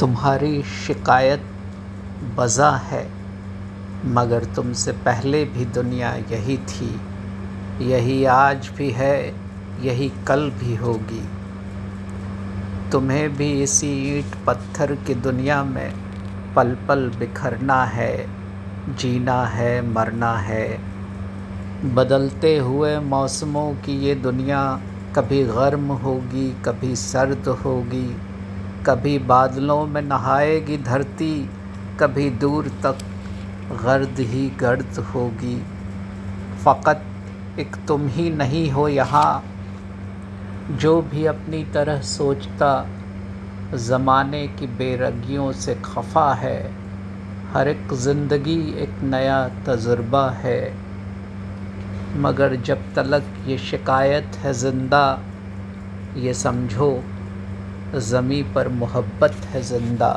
तुम्हारी शिकायत बज़ा है, मगर तुमसे पहले भी दुनिया यही थी, यही आज भी है, यही कल भी होगी। तुम्हें भी इसी ईंट पत्थर की दुनिया में पल पल बिखरना है, जीना है, मरना है। बदलते हुए मौसमों की ये दुनिया कभी गर्म होगी, कभी सर्द होगी कभी बादलों में नहाएगी धरती, कभी दूर तक गर्द ही गर्द होगी। फ़कत एक तुम ही नहीं हो यहाँ। जो भी अपनी तरह सोचता, ज़माने की बेरगियों से खफा है। हर एक ज़िंदगी एक नया तजुर्बा है। मगर जब तलक ये शिकायत है ज़िंदा, ये समझो ज़मी पर मोहब्बत है ज़िंदा।